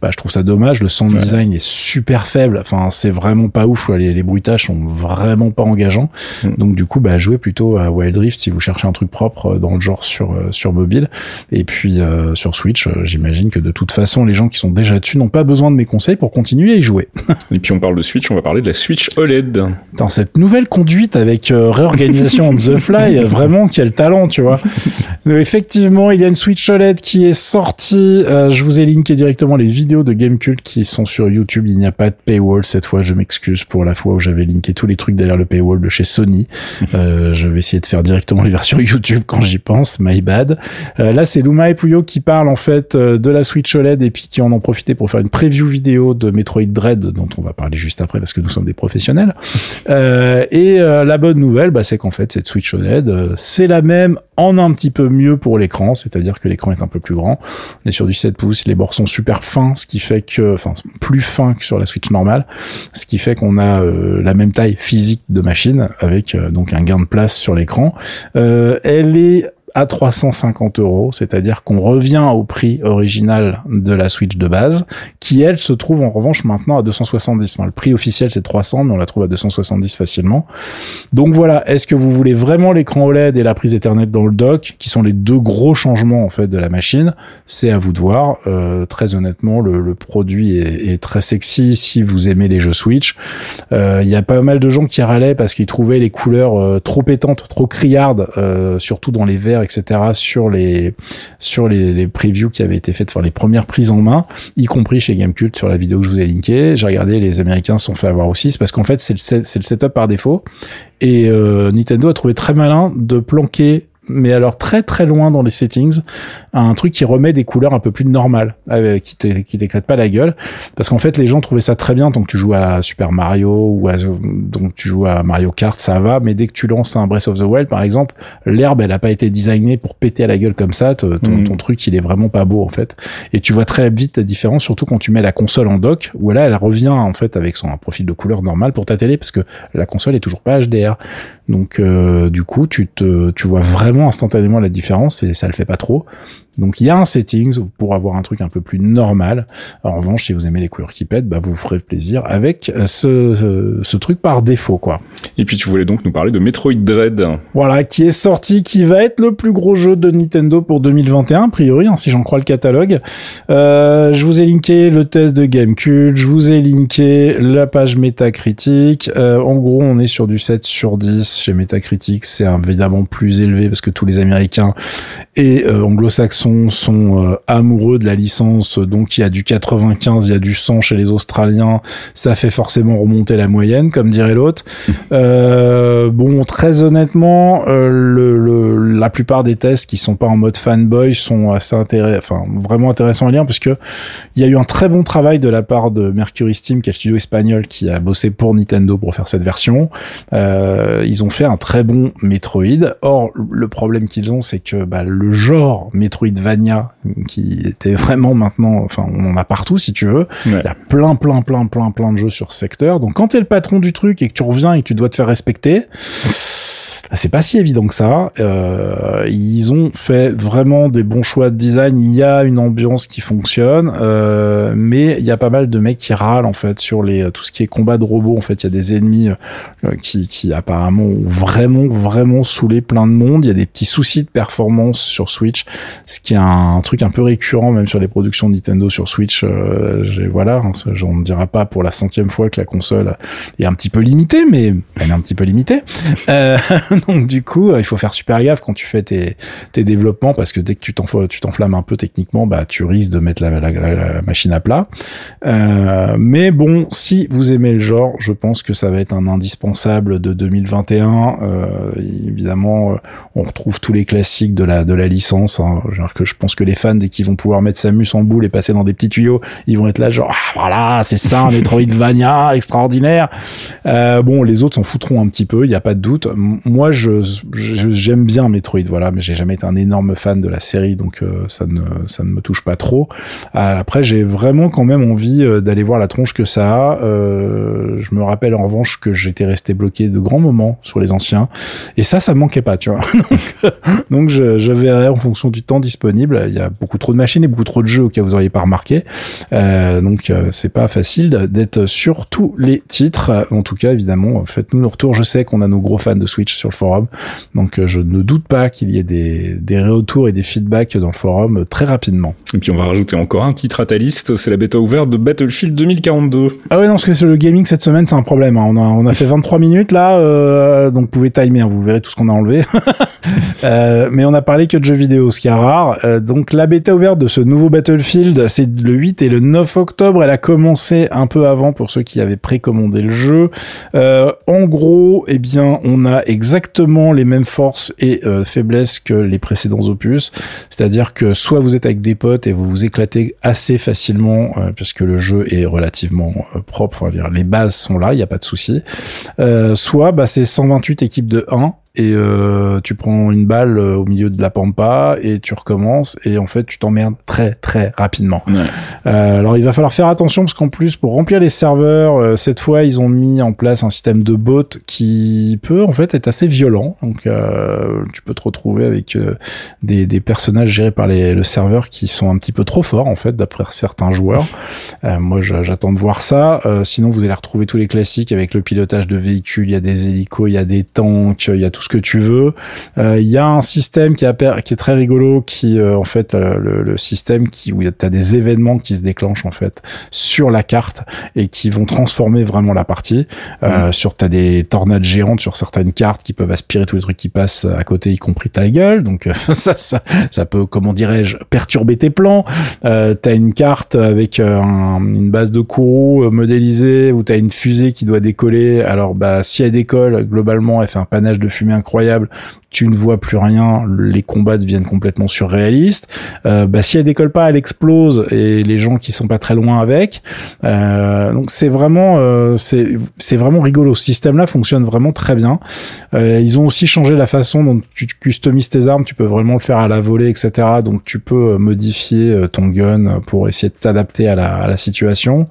bah, je trouve ça dommage. Le sound design est super faible. Enfin, c'est vraiment pas ouf. Les, les bruitages sont vraiment pas engageants. Mm. Donc du coup, bah, jouez plutôt à Wild Rift si vous cherchez un truc propre dans le genre sur euh, sur mobile. Et puis euh, sur Switch, j'imagine que de toute façon, les gens qui sont déjà dessus n'ont pas besoin de mes conseils pour continuer à y jouer. Et puis on parle de Switch, on va parler de la Switch OLED dans cette nouvelle conduite avec euh, réorganisation on the fly, vraiment quel talent, tu vois. Euh, effectivement, il y a une Switch OLED qui est sortie. Euh, je vous ai linké directement les vidéos de Gamecult qui sont sur YouTube. Il n'y a pas de paywall cette fois. Je m'excuse pour la fois où j'avais linké tous les trucs derrière le paywall de chez Sony. Euh, je vais essayer de faire directement les versions YouTube quand j'y pense, my bad. Là, c'est Luma et Puyo qui parlent en fait de la Switch OLED et puis qui en ont profité pour faire une preview vidéo de Metroid Dread dont on va parler juste après parce que nous sommes des professionnels. Euh, et euh, la bonne nouvelle, bah, c'est qu'en fait cette Switch OLED, c'est la même en un petit peu mieux pour l'écran, c'est-à-dire que l'écran est un peu plus grand. On est sur du 7 pouces, les bords sont super fins, ce qui fait que, enfin, plus fins que sur la Switch normale, ce qui fait qu'on a la même taille physique de machine avec donc un gain de place sur l'écran. elle est à 350 euros, c'est-à-dire qu'on revient au prix original de la Switch de base, qui elle se trouve en revanche maintenant à 270. le prix officiel c'est 300, mais on la trouve à 270 facilement. Donc voilà, est-ce que vous voulez vraiment l'écran OLED et la prise Ethernet dans le dock, qui sont les deux gros changements en fait de la machine C'est à vous de voir. Euh, très honnêtement, le, produit est, très sexy si vous aimez les jeux Switch. Euh, il y a pas mal de gens qui râlaient parce qu'ils trouvaient les couleurs euh, trop pétantes, trop criardes, surtout dans les verts etc. sur les sur les, les previews qui avaient été faites, enfin les premières prises en main, y compris chez Gamecult sur la vidéo que je vous ai linkée. J'ai regardé, les Américains se sont fait avoir aussi, c'est parce qu'en fait c'est le, le setup par défaut. Et euh, Nintendo a trouvé très malin de planquer mais alors très très loin dans les settings, un truc qui remet des couleurs un peu plus normales, euh, qui te, qui t'écrète pas la gueule, parce qu'en fait les gens trouvaient ça très bien tant que tu joues à Super Mario ou à, donc tu joues à Mario Kart, ça va, mais dès que tu lances un Breath of the Wild par exemple, l'herbe elle a pas été designée pour péter à la gueule comme ça, ton, mm. ton, truc il est vraiment pas beau en fait, et tu vois très vite la différence, surtout quand tu mets la console en dock, où là elle revient en fait avec son profil de couleur normal pour ta télé, parce que la console est toujours pas HDR, donc euh, du coup tu te tu vois vraiment instantanément la différence et ça le fait pas trop. Donc il y a un settings pour avoir un truc un peu plus normal. En revanche, si vous aimez les couleurs qui pètent, bah, vous ferez plaisir avec euh, ce, ce, truc par défaut, quoi. Et puis tu voulais donc nous parler de Metroid Dread. Voilà, qui est sorti, qui va être le plus gros jeu de Nintendo pour 2021, a priori, hein, si j'en crois le catalogue. Euh, je vous ai linké le test de Gamecube, je vous ai linké la page Metacritic. Euh, en gros, on est sur du 7 sur 10 chez Metacritic. C'est évidemment plus élevé parce que tous les Américains et euh, anglo-saxons sont, euh, amoureux de la licence, donc il y a du 95, il y a du 100 chez les Australiens, ça fait forcément remonter la moyenne, comme dirait l'autre. euh, bon, très honnêtement, euh, le, le, la plupart des tests qui sont pas en mode fanboy sont assez intéressants, enfin vraiment intéressants à lire parce que il y a eu un très bon travail de la part de Mercury Steam, qui est le studio espagnol qui a bossé pour Nintendo pour faire cette version. Ils ont fait un très bon Metroid. Or, le problème qu'ils ont, c'est que bah, le genre Metroid Vania qui était vraiment maintenant, enfin on en a partout si tu veux. Il y a plein, plein, plein, plein, plein de jeux sur ce secteur. Donc quand t'es le patron du truc et que tu reviens et que tu dois te faire respecter, c'est pas si évident que ça. Euh, ils ont fait vraiment des bons choix de design. Il y a une ambiance qui fonctionne, euh, mais il y a pas mal de mecs qui râlent en fait sur les tout ce qui est combat de robots. En fait, il y a des ennemis euh, qui, qui apparemment ont vraiment vraiment saoulé plein de monde. Il y a des petits soucis de performance sur Switch, ce qui est un, truc un peu récurrent même sur les productions Nintendo sur Switch. Euh, voilà, hein, j'en dira pas pour la centième fois que la console est un petit peu limitée, mais elle est un petit peu limitée. Donc du coup, euh, il faut faire super gaffe quand tu fais tes, tes développements parce que dès que tu t'enflammes un peu techniquement, bah tu risques de mettre la, la, machine à plat. Euh, mais bon, si vous aimez le genre, je pense que ça va être un indispensable de 2021. Euh, évidemment, euh, on retrouve tous les classiques de la de la licence. Hein. Genre que je pense que les fans dès qu'ils vont pouvoir mettre Samus en boule et passer dans des petits tuyaux, ils vont être là genre ah, voilà, c'est ça, Metroidvania extraordinaire. Euh, bon, les autres s'en foutront un petit peu, il y a pas de doute. Moi, je j'aime bien Metroid, voilà, mais j'ai jamais été un énorme fan de la série, donc euh, ça ne me touche pas trop. Euh, après, j'ai vraiment quand même envie euh, d'aller voir la tronche que ça a. je me rappelle en revanche que j'étais resté bloqué de grands moments sur les anciens, et ça, ça me manquait pas, tu vois. donc, je, je, verrai en fonction du temps disponible. Il y a beaucoup trop de machines et beaucoup trop de jeux auxquels vous auriez pas remarqué, donc c'est pas facile d'être sur tous les titres. En tout cas, évidemment, faites-nous nos retours. Je sais qu'on a nos gros fans de Switch sur forum. Donc je ne doute pas qu'il y ait des, des retours et des feedbacks dans le forum très rapidement. Et puis on va rajouter encore un titre à ta liste, c'est la bêta ouverte de Battlefield 2042. Ah ouais non parce que le gaming cette semaine c'est un problème. Hein. On, a, on a fait 23 minutes là, euh, donc vous pouvez timer, hein. vous verrez tout ce qu'on a enlevé. euh, mais on a parlé que de jeux vidéo, ce qui est rare. Euh, donc la bêta ouverte de ce nouveau Battlefield, c'est le 8 et le 9 octobre. Elle a commencé un peu avant pour ceux qui avaient précommandé le jeu. Euh, en gros, eh bien, on a exactement les mêmes forces et euh, faiblesses que les précédents opus. C'est-à-dire que soit vous êtes avec des potes et vous vous éclatez assez facilement, euh, puisque le jeu est relativement euh, propre. Enfin, dire, les bases sont là, il n'y a pas de souci. Euh, soit bah, c'est 128 équipes de 1 et euh, tu prends une balle euh, au milieu de la pampa et tu recommences et en fait tu t'emmerdes très très rapidement. Ouais. Euh, alors il va falloir faire attention parce qu'en plus pour remplir les serveurs, euh, cette fois ils ont mis en place un système de bot qui peut en fait être assez violent. Donc euh, tu peux te retrouver avec des, des personnages gérés par les, le serveur qui sont un petit peu trop forts en fait d'après certains joueurs. Moi j'attends de voir ça. Sinon vous allez retrouver tous les classiques avec le pilotage de véhicules, il y a des hélicos, il y a des tanks, il y a tout ce que tu veux. Euh, Il y a un système qui, a, qui est très rigolo, qui euh, en fait euh, le, le système qui où tu as des événements qui se déclenchent en fait sur la carte et qui vont transformer vraiment la partie. Euh, sur t'as des tornades géantes sur certaines cartes qui peuvent aspirer tous les trucs qui passent à côté, y compris ta gueule. Donc ça, ça, ça peut, comment dirais-je, perturber tes plans. Euh, t'as une carte avec un- une base de Kourou modélisée où t'as une fusée qui doit décoller. Alors bah si elle décolle, globalement, elle fait un panache de fumée incroyable. Tu ne vois plus rien, les combats deviennent complètement surréalistes. Euh, bah, si elle décolle pas, elle explose et les gens qui sont pas très loin avec. Euh, donc c'est vraiment, euh, c'est vraiment rigolo. Ce système-là fonctionne vraiment très bien. Euh, ils ont aussi changé la façon dont tu customises tes armes. Tu peux vraiment le faire à la volée, etc. Donc tu peux euh, modifier ton gun pour essayer de t'adapter à la, à la situation.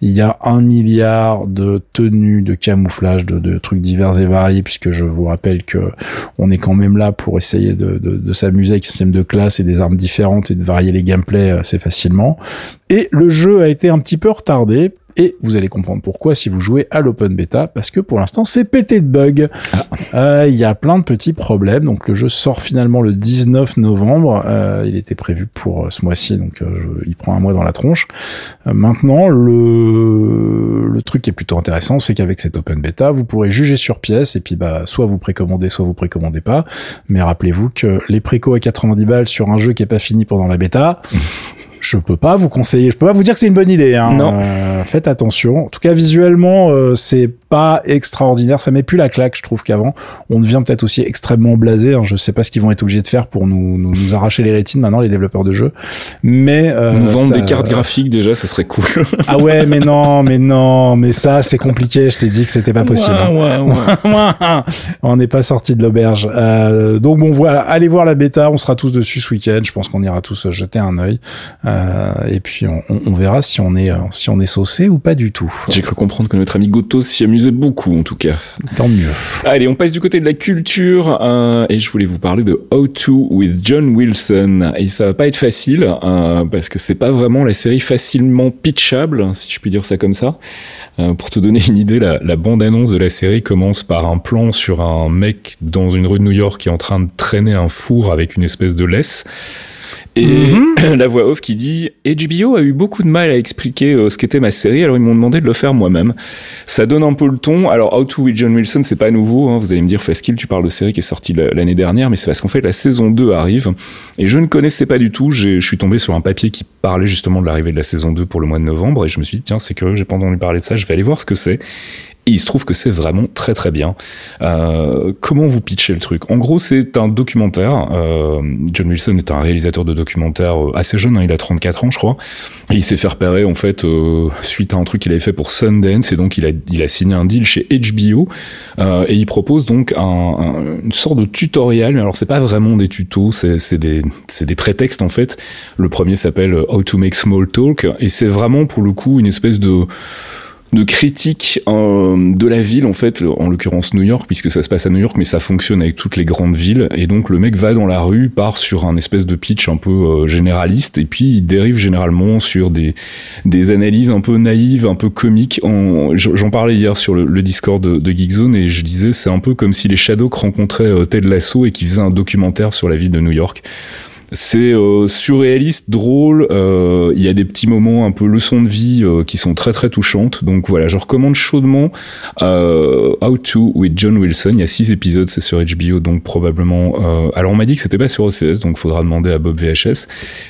Il y a un milliard de tenues, de camouflage, de, de trucs divers et variés, puisque je vous rappelle que on est quand même là pour essayer de, de, de s'amuser avec un système de classe et des armes différentes et de varier les gameplays assez facilement. Et le jeu a été un petit peu retardé. Et vous allez comprendre pourquoi si vous jouez à l'open beta, parce que pour l'instant c'est pété de bugs. Euh, Il y a plein de petits problèmes. Donc le jeu sort finalement le 19 novembre. Euh, il était prévu pour euh, ce mois-ci, donc euh, je- il prend un mois dans la tronche. Maintenant, le, le truc qui est plutôt intéressant, c'est qu'avec cette open beta, vous pourrez juger sur pièce et puis bah soit vous précommandez, soit vous précommandez pas. Mais rappelez-vous que les précos à 90 balles sur un jeu qui est pas fini pendant la bêta. Je peux pas vous conseiller, je peux pas vous dire que c'est une bonne idée. Hein. Non. Euh, faites attention. En tout cas, visuellement, euh, c'est pas extraordinaire. Ça met plus la claque, je trouve qu'avant. On devient peut-être aussi extrêmement blasé. Hein. Je sais pas ce qu'ils vont être obligés de faire pour nous, nous, nous arracher les rétines maintenant, les développeurs de jeux. Mais euh, Nous vendre ça- des cartes graphiques déjà, ça serait cool. Ah ouais, mais non, mais non, mais ça c'est compliqué. Je t'ai dit que c'était pas possible. hein. Ouais, ouais, ouais. on n'est pas sorti de l'auberge. Euh, donc bon, voilà, allez voir la bêta. On sera tous dessus ce week-end. Je pense qu'on ira tous jeter un œil. Euh, et puis on, on- on verra si on est euh, si on est saucé ou pas du tout. J'ai cru comprendre que notre ami Goto s'y beaucoup, en tout cas. Tant mieux. Allez, on passe du côté de la culture euh, et je voulais vous parler de How to with John Wilson. Et ça va pas être facile euh, parce que c'est pas vraiment la série facilement pitchable, si je puis dire ça comme ça. Euh, pour te donner une idée, la, la bande-annonce de la série commence par un plan sur un mec dans une rue de New York qui est en train de traîner un four avec une espèce de laisse. Et Mhm. la voix off qui dit HBO a eu beaucoup de mal à expliquer euh, ce qu'était ma série, alors ils m'ont demandé de le faire moi-même. Ça donne un peu le ton. Alors How to with John Wilson, c'est pas nouveau. Hein. Vous allez me dire, Faskill, tu parles de série qui est sortie la- l'année dernière, mais c'est parce qu'en fait la saison 2 arrive et je ne connaissais pas du tout. Je suis tombé sur un papier qui parlait justement de l'arrivée de la saison 2 pour le mois de novembre et je me suis dit tiens c'est curieux, j'ai pas entendu parler de ça, je vais aller voir ce que c'est. Et il se trouve que c'est vraiment très très bien. Euh, comment vous pitchez le truc? En gros, c'est un documentaire. Euh, John Wilson est un réalisateur de documentaires euh, assez jeune, hein, il a 34 ans, je crois. Et il s'est fait repérer en fait euh, suite à un truc qu'il avait fait pour Sundance, et donc il a, il a signé un deal chez HBO. Euh, et il propose donc un, un- une sorte de tutoriel. Mais alors c'est pas vraiment des tutos, c'est des, des prétextes en fait. Le premier s'appelle How to make small talk, et c'est vraiment pour le coup une espèce de de critique de la ville en fait, en l'occurrence New York, puisque ça se passe à New York, mais ça fonctionne avec toutes les grandes villes. Et donc le mec va dans la rue, part sur un espèce de pitch un peu généraliste, et puis il dérive généralement sur des des analyses un peu naïves, un peu comiques. J'en parlais hier sur le, Discord de, de Geekzone et je disais c'est un peu comme si les Shadows rencontraient Ted Lasso et qui faisaient un documentaire sur la ville de New York. C'est euh, surréaliste, drôle. Euh, il y a des petits moments un peu leçons de vie euh, qui sont très très touchantes. Donc voilà, je recommande chaudement How to with John Wilson. Il y a six épisodes, c'est sur HBO, donc probablement. alors on m'a dit que c'était pas sur OCS, donc faudra demander à Bob VHS.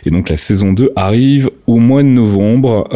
Et donc la saison 2 arrive au mois de novembre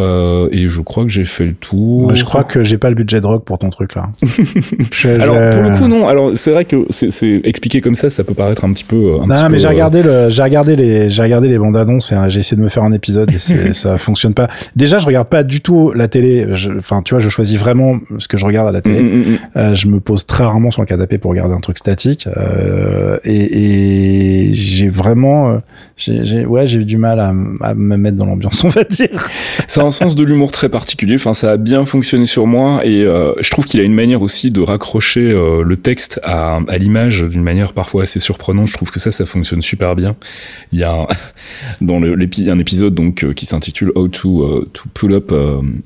et je crois que j'ai fait le tour. je crois que j'ai pas le budget de rock pour ton truc là. alors pour le coup non. Alors c'est vrai que c'est expliqué comme ça, ça peut paraître un petit peu. Un non mais j'ai regardé le, j'ai regardé j'ai regardé les bandes annonces et hein, j'ai essayé de me faire un épisode et ça fonctionne pas. Déjà, je regarde pas du tout la télé. Enfin, tu vois, je choisis vraiment ce que je regarde à la télé. Mm, mm, mm. Euh, je me pose très rarement sur le canapé pour regarder un truc statique euh, et, et j'ai vraiment, euh, j'ai, ouais, j'ai eu du mal à, à me mettre dans l'ambiance, on va dire. Ça a un sens de l'humour très particulier. Enfin, ça a bien fonctionné sur moi et euh, je trouve qu'il a une manière aussi de raccrocher euh, le texte à, l'image d'une manière parfois assez surprenante. Je trouve que ça, ça fonctionne super bien. Il y a un, dans épisode donc euh, qui s'intitule How to, to pull up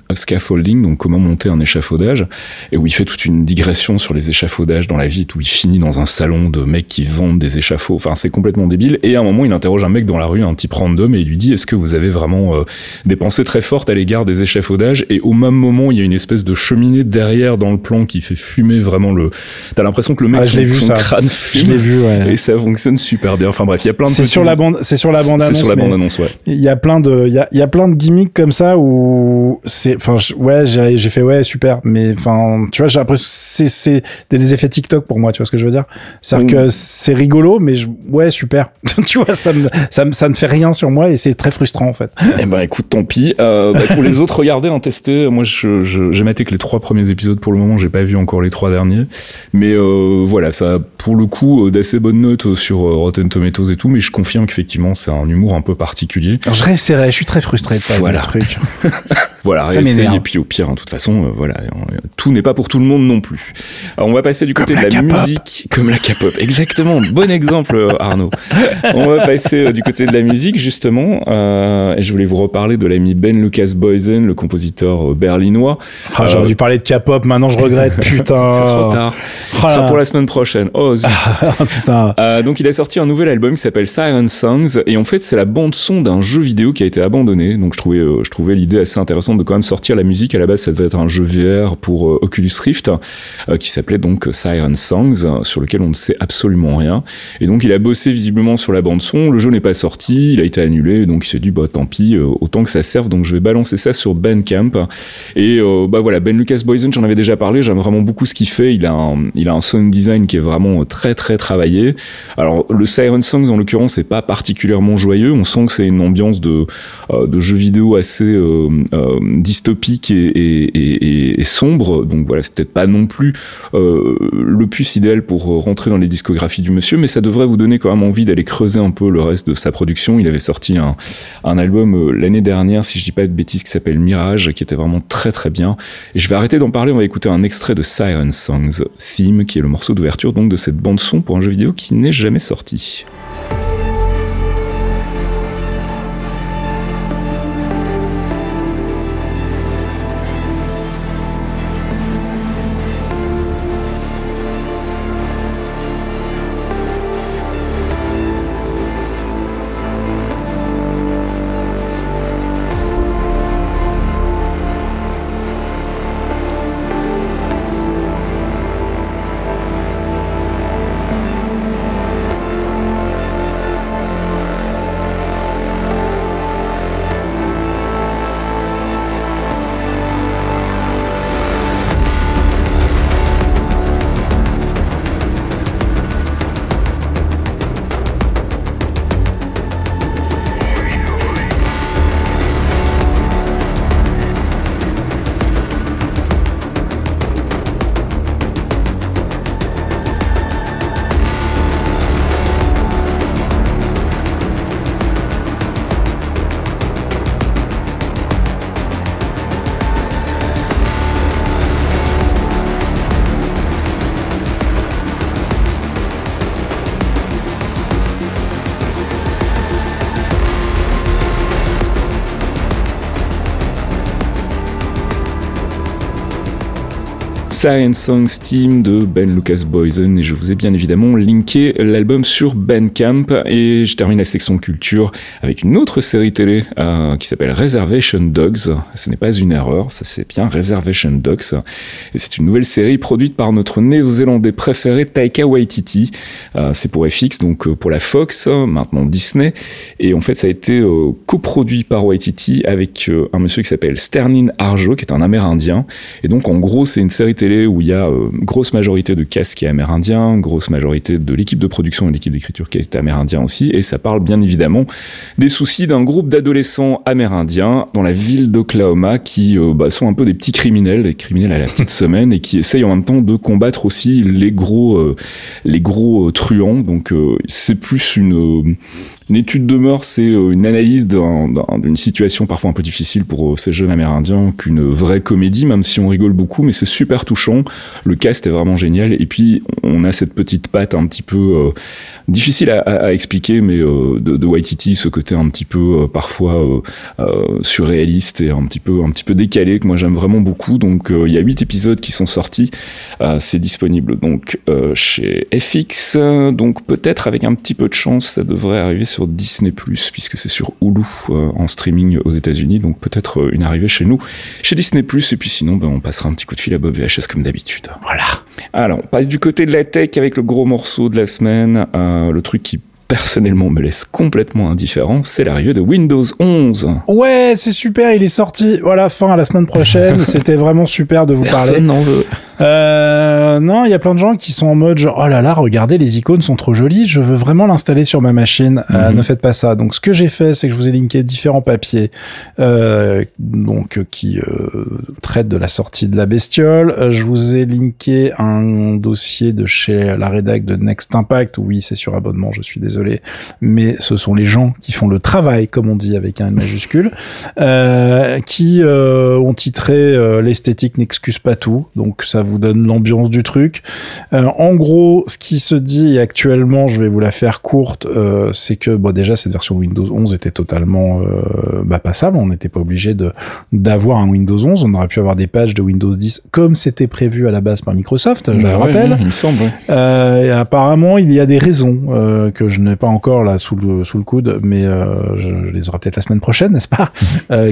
a scaffolding, donc comment monter un échafaudage, et où il fait toute une digression sur les échafaudages dans la vie, où il finit dans un salon de mecs qui vendent des échafauds. Enfin, c'est complètement débile. Et à un moment, il interroge un mec dans la rue, un type random, et il lui dit Est-ce que vous avez vraiment des pensées très fortes à l'égard des échafaudages Et au même moment, il y a une espèce de cheminée derrière dans le plan qui fait fumer vraiment le. T'as l'impression que le mec ah, son, vu, son crâne fume. Je l'ai vu, ouais. Et ça fonctionne super bien. Enfin bref, il y a plein de. C'est sur la bande c'est sur la bande annonce. C'est sur la bande annonce, ouais. Il y a plein de, il y a, y a plein de gimmicks comme ça où c'est, enfin, ouais, j'ai, j'ai fait ouais, super, mais enfin, tu vois, j'ai l'impression c'est, c'est des effets TikTok pour moi, tu vois ce que je veux dire? C'est-à-dire que c'est rigolo, mais je, ouais, super. tu vois, ça me, ça me, ça ne fait rien sur moi et c'est très frustrant en fait. Ben, écoute, tant pis. Euh, bah, pour les autres, regardez, en tester. Moi, je, je, j'ai maté que les trois premiers épisodes pour le moment. J'ai pas vu encore les trois derniers, mais euh, voilà, ça, pour le coup, euh, d'assez bonnes notes sur Rotten Tomatoes et tout, mais je confirme qu'effectivement, c'est un humour un peu particulier. Alors, je réessayerai, je suis très frustré de pas voilà. le truc. voilà, ça et puis au pire, en hein, toute façon, euh, voilà, tout n'est pas pour tout le monde non plus. Alors, on va passer du côté comme de la, musique, comme la K-pop. Exactement, bon exemple, Arnaud. on va passer du côté de la musique, justement, et je voulais vous reparler de l'ami Ben Lucas Boysen, le compositeur berlinois. Ah, J'aurais dû parler de K-pop, maintenant je regrette, putain. C'est trop tard. Oh Ce sera pour la semaine prochaine. Oh, zut. putain. donc, il a sorti un nouvel album qui s'appelle Siren Songs, et en fait, c'est la bande son d'un jeu vidéo qui a été abandonné. Donc je trouvais, euh, je trouvais l'idée assez intéressante de quand même sortir la musique. À la base, ça devait être un jeu VR pour euh, Oculus Rift euh, qui s'appelait donc Siren Songs, sur lequel on ne sait absolument rien. Et donc il a bossé visiblement sur la bande son. Le jeu n'est pas sorti, il a été annulé, donc il s'est dit bah tant pis, autant que ça serve. Donc je vais balancer ça sur Bandcamp. Et bah voilà, Ben Lucas Boysen, j'en avais déjà parlé. J'aime vraiment beaucoup ce qu'il fait. Il a un, il a un sound design qui est vraiment très très travaillé. Alors le Siren Songs en l'occurrence c'est pas particulièrement joyeux. On sent que c'est une ambiance de, euh, de jeux vidéo assez euh, euh, dystopique et, et, sombre. Donc voilà, c'est peut-être pas non plus le plus idéal pour rentrer dans les discographies du monsieur, mais ça devrait vous donner quand même envie d'aller creuser un peu le reste de sa production. Il avait sorti un, un album l'année dernière, si je dis pas de bêtises, qui s'appelle Mirage, qui était vraiment très très bien. Et je vais arrêter d'en parler, on va écouter un extrait de Siren Songs Theme, qui est le morceau d'ouverture donc de cette bande son pour un jeu vidéo qui n'est jamais sorti. Science Songs Team de Ben Lucas Boysen. Et je vous ai bien évidemment linké l'album sur Bandcamp. Et je termine la section culture avec une autre série télé euh, qui s'appelle Reservation Dogs. Ce n'est pas une erreur, ça c'est bien Reservation Dogs. Et c'est une nouvelle série produite par notre néo-zélandais préféré Taika Waititi. Euh, c'est pour FX donc euh, pour la Fox, maintenant Disney. Et en fait ça a été coproduit par Waititi avec un monsieur qui s'appelle Sternin Arjo qui est un Amérindien. Et donc en gros c'est une série télé où il y a euh, grosse majorité de cast qui est amérindien, grosse majorité de l'équipe de production et l'équipe d'écriture qui est amérindien aussi, et ça parle bien évidemment des soucis d'un groupe d'adolescents amérindiens dans la ville d'Oklahoma qui euh, bah, sont un peu des petits criminels, des criminels à la petite semaine, et qui essayent en même temps de combattre aussi les gros, euh, les gros truands. Donc c'est plus une une étude de mort, c'est euh, une analyse d'une situation parfois un peu difficile pour euh, ces jeunes Amérindiens qu'une vraie comédie, même si on rigole beaucoup, mais c'est super touchant. Le cast est vraiment génial. Et puis, on a cette petite patte un petit peu euh, difficile à, expliquer, mais de, de Waititi, ce côté un petit peu parfois surréaliste et un petit peu un petit peu décalé que moi j'aime vraiment beaucoup. Donc, il y a huit épisodes qui sont sortis. c'est disponible donc chez FX. Donc, peut-être avec un petit peu de chance, ça devrait arriver sur Disney+, puisque c'est sur Hulu euh, en streaming aux États-Unis, donc peut-être euh, une arrivée chez nous, chez Disney+, et puis sinon, ben, on passera un petit coup de fil à Bob VHS comme d'habitude. Voilà. Alors, on passe du côté de la tech avec le gros morceau de la semaine, euh, le truc qui personnellement me laisse complètement indifférent, c'est l'arrivée de Windows 11. Ouais, c'est super, il est sorti. Voilà, fin à la semaine prochaine. C'était vraiment super de vous Personne parler. n'en veut. Euh, non, il y a plein de gens qui sont en mode genre, oh là là, regardez, les icônes sont trop jolies, je veux vraiment l'installer sur ma machine. Euh, mhm. ne faites pas ça. Donc, ce que j'ai fait, c'est que je vous ai linké différents papiers, euh, donc qui traitent de la sortie de la bestiole. Je vous ai linké un dossier de chez la rédac de Next Impact. Oui, c'est sur abonnement, je suis désolé, mais ce sont les gens qui font le travail, comme on dit avec un majuscule, qui ont titré l'esthétique n'excuse pas tout. Donc, ça vous donne l'ambiance du truc. Euh, en gros, ce qui se dit actuellement, je vais vous la faire courte, euh, c'est que bon déjà cette version Windows 11 était totalement euh, bah, passable. On n'était pas obligé de d'avoir un Windows 11. On aurait pu avoir des pages de Windows 10 comme c'était prévu à la base par Microsoft. Je bah rappelle. il me semble. et apparemment, il y a des raisons que je pas encore là sous le sous le coude, mais je, les aurai peut-être la semaine prochaine, n'est-ce pas,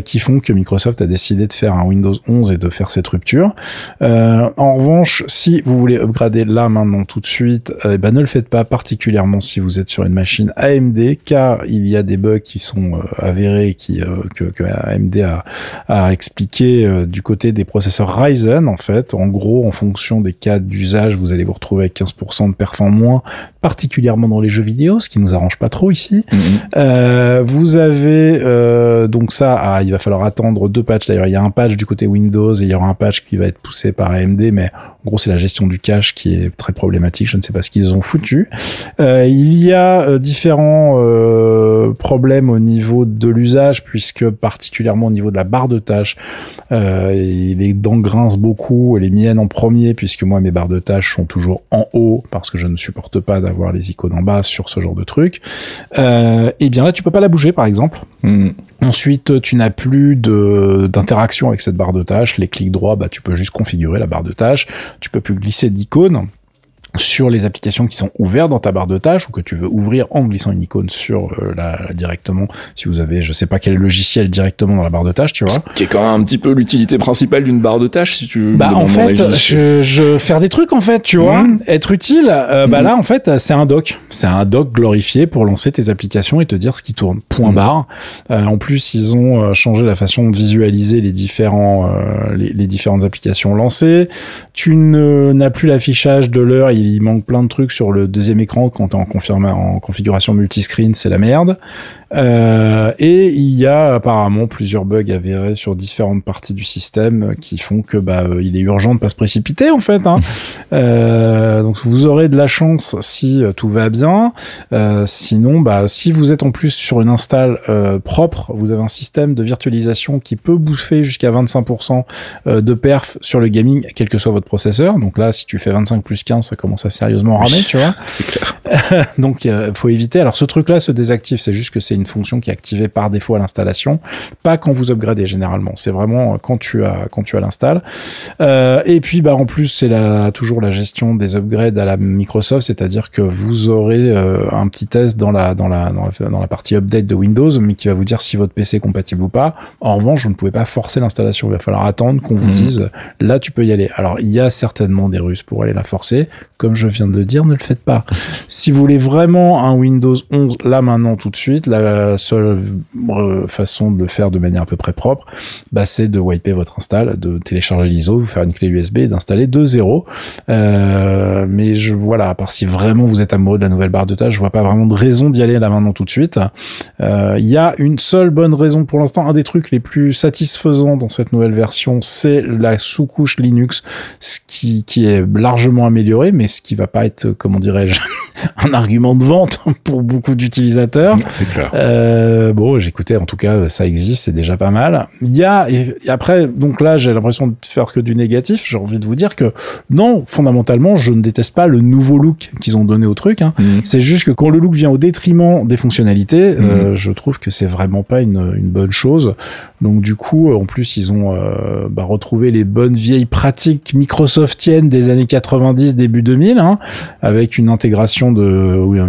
qui font que Microsoft a décidé de faire un Windows 11 et de faire cette rupture. Euh, en revanche, si vous voulez upgrader là maintenant tout de suite, eh ben ne le faites pas particulièrement si vous êtes sur une machine AMD, car il y a des bugs qui sont euh, avérés, qui euh, que, que, AMD a, a expliqué euh, du côté des processeurs Ryzen en fait. En gros, en fonction des cas d'usage, vous allez vous retrouver avec 15% de perf en moins, particulièrement dans les jeux vidéo, ce qui nous arrange pas trop ici. Mhm. vous avez donc ça, ah, il va falloir attendre deux patchs. D'ailleurs, il y a un patch du côté Windows et il y aura un patch qui va être poussé par AMD mais en gros c'est la gestion du cache qui est très problématique. Je ne sais pas ce qu'ils ont foutu. Euh, il y a euh, différents euh, problèmes au niveau de l'usage, puisque particulièrement au niveau de la barre de tâches, les dents grincent beaucoup, et les miennes en premier, puisque moi mes barres de tâches sont toujours en haut, parce que je ne supporte pas d'avoir les icônes en bas sur ce genre de truc. et bien là tu peux pas la bouger par exemple. Hmm. Ensuite, tu n'as plus d'interaction avec cette barre de tâches. Les clics droits, bah, tu peux juste configurer la barre de tâches. Tu peux plus glisser d'icônes sur les applications qui sont ouvertes dans ta barre de tâches ou que tu veux ouvrir en glissant une icône sur euh, la directement. Si vous avez je sais pas quel logiciel directement dans la barre de tâches tu vois. Qui est quand même un petit peu l'utilité principale d'une barre de tâches si tu bah en fait je, je faire des trucs en fait tu vois. Mhm. être utile euh, bah mhm. là en fait c'est un doc. C'est un doc glorifié pour lancer tes applications et te dire ce qui tourne. Point mhm. barre. Euh, en plus ils ont changé la façon de visualiser les différents les, les, différentes applications lancées. Tu n'as plus l'affichage de l'heure il manque plein de trucs sur le deuxième écran quand en, en configuration multiscreen, c'est la merde. Euh, et il y a apparemment plusieurs bugs avérés sur différentes parties du système qui font que bah euh, il est urgent de pas se précipiter en fait. Hein. euh, donc vous aurez de la chance si tout va bien. Euh, sinon, bah si vous êtes en plus sur une install propre, vous avez un système de virtualisation qui peut bouffer jusqu'à 25% de perf sur le gaming, quel que soit votre processeur. Donc là, si tu fais 25 plus 15, ça commence commence à sérieusement ramer, tu vois. C'est clair. Donc, il faut éviter. Alors, ce truc-là se désactive. C'est juste que c'est une fonction qui est activée par défaut à l'installation, pas quand vous upgradez généralement. C'est vraiment quand tu as quand tu as l'install. Euh, et puis, bah en plus, c'est la toujours la gestion des upgrades à la Microsoft, c'est-à-dire que vous aurez euh, un petit test dans la dans la, dans la dans la partie update de Windows, mais qui va vous dire si votre PC est compatible ou pas. En revanche, vous ne pouvez pas forcer l'installation. Il va falloir attendre qu'on vous mmh. dise là tu peux y aller. Alors, il y a certainement des russes pour aller la forcer. Comme je viens de le dire, ne le faites pas. si vous voulez vraiment un Windows 11 là maintenant tout de suite, la seule euh, façon de le faire de manière à peu près propre, bah, c'est de wiper votre install, de télécharger l'ISO, vous faire une clé USB et d'installer de zéro. Euh, mais je voilà, à part si vraiment vous êtes amoureux de la nouvelle barre de tâches, je vois pas vraiment de raison d'y aller là maintenant tout de suite. Euh, il y a une seule bonne raison pour l'instant, un des trucs les plus satisfaisants dans cette nouvelle version, c'est la sous-couche Linux, ce qui, qui est largement amélioré, mais ce qui va pas être, comment dirais-je, un argument de vente pour beaucoup d'utilisateurs. C'est clair. Euh, bon, j'écoutais, en tout cas, ça existe, c'est déjà pas mal. Il y a, et, après, donc là, j'ai l'impression de faire que du négatif. J'ai envie de vous dire que non, fondamentalement, je ne déteste pas le nouveau look qu'ils ont donné au truc. Hein. Mhm. C'est juste que quand le look vient au détriment des fonctionnalités, euh, mhm. je trouve que c'est vraiment pas une, une, bonne chose. Donc du coup, en plus, ils ont euh, bah, retrouvé les bonnes vieilles pratiques Microsoftiennes des années 90, début 2000, hein, avec une intégration de oui,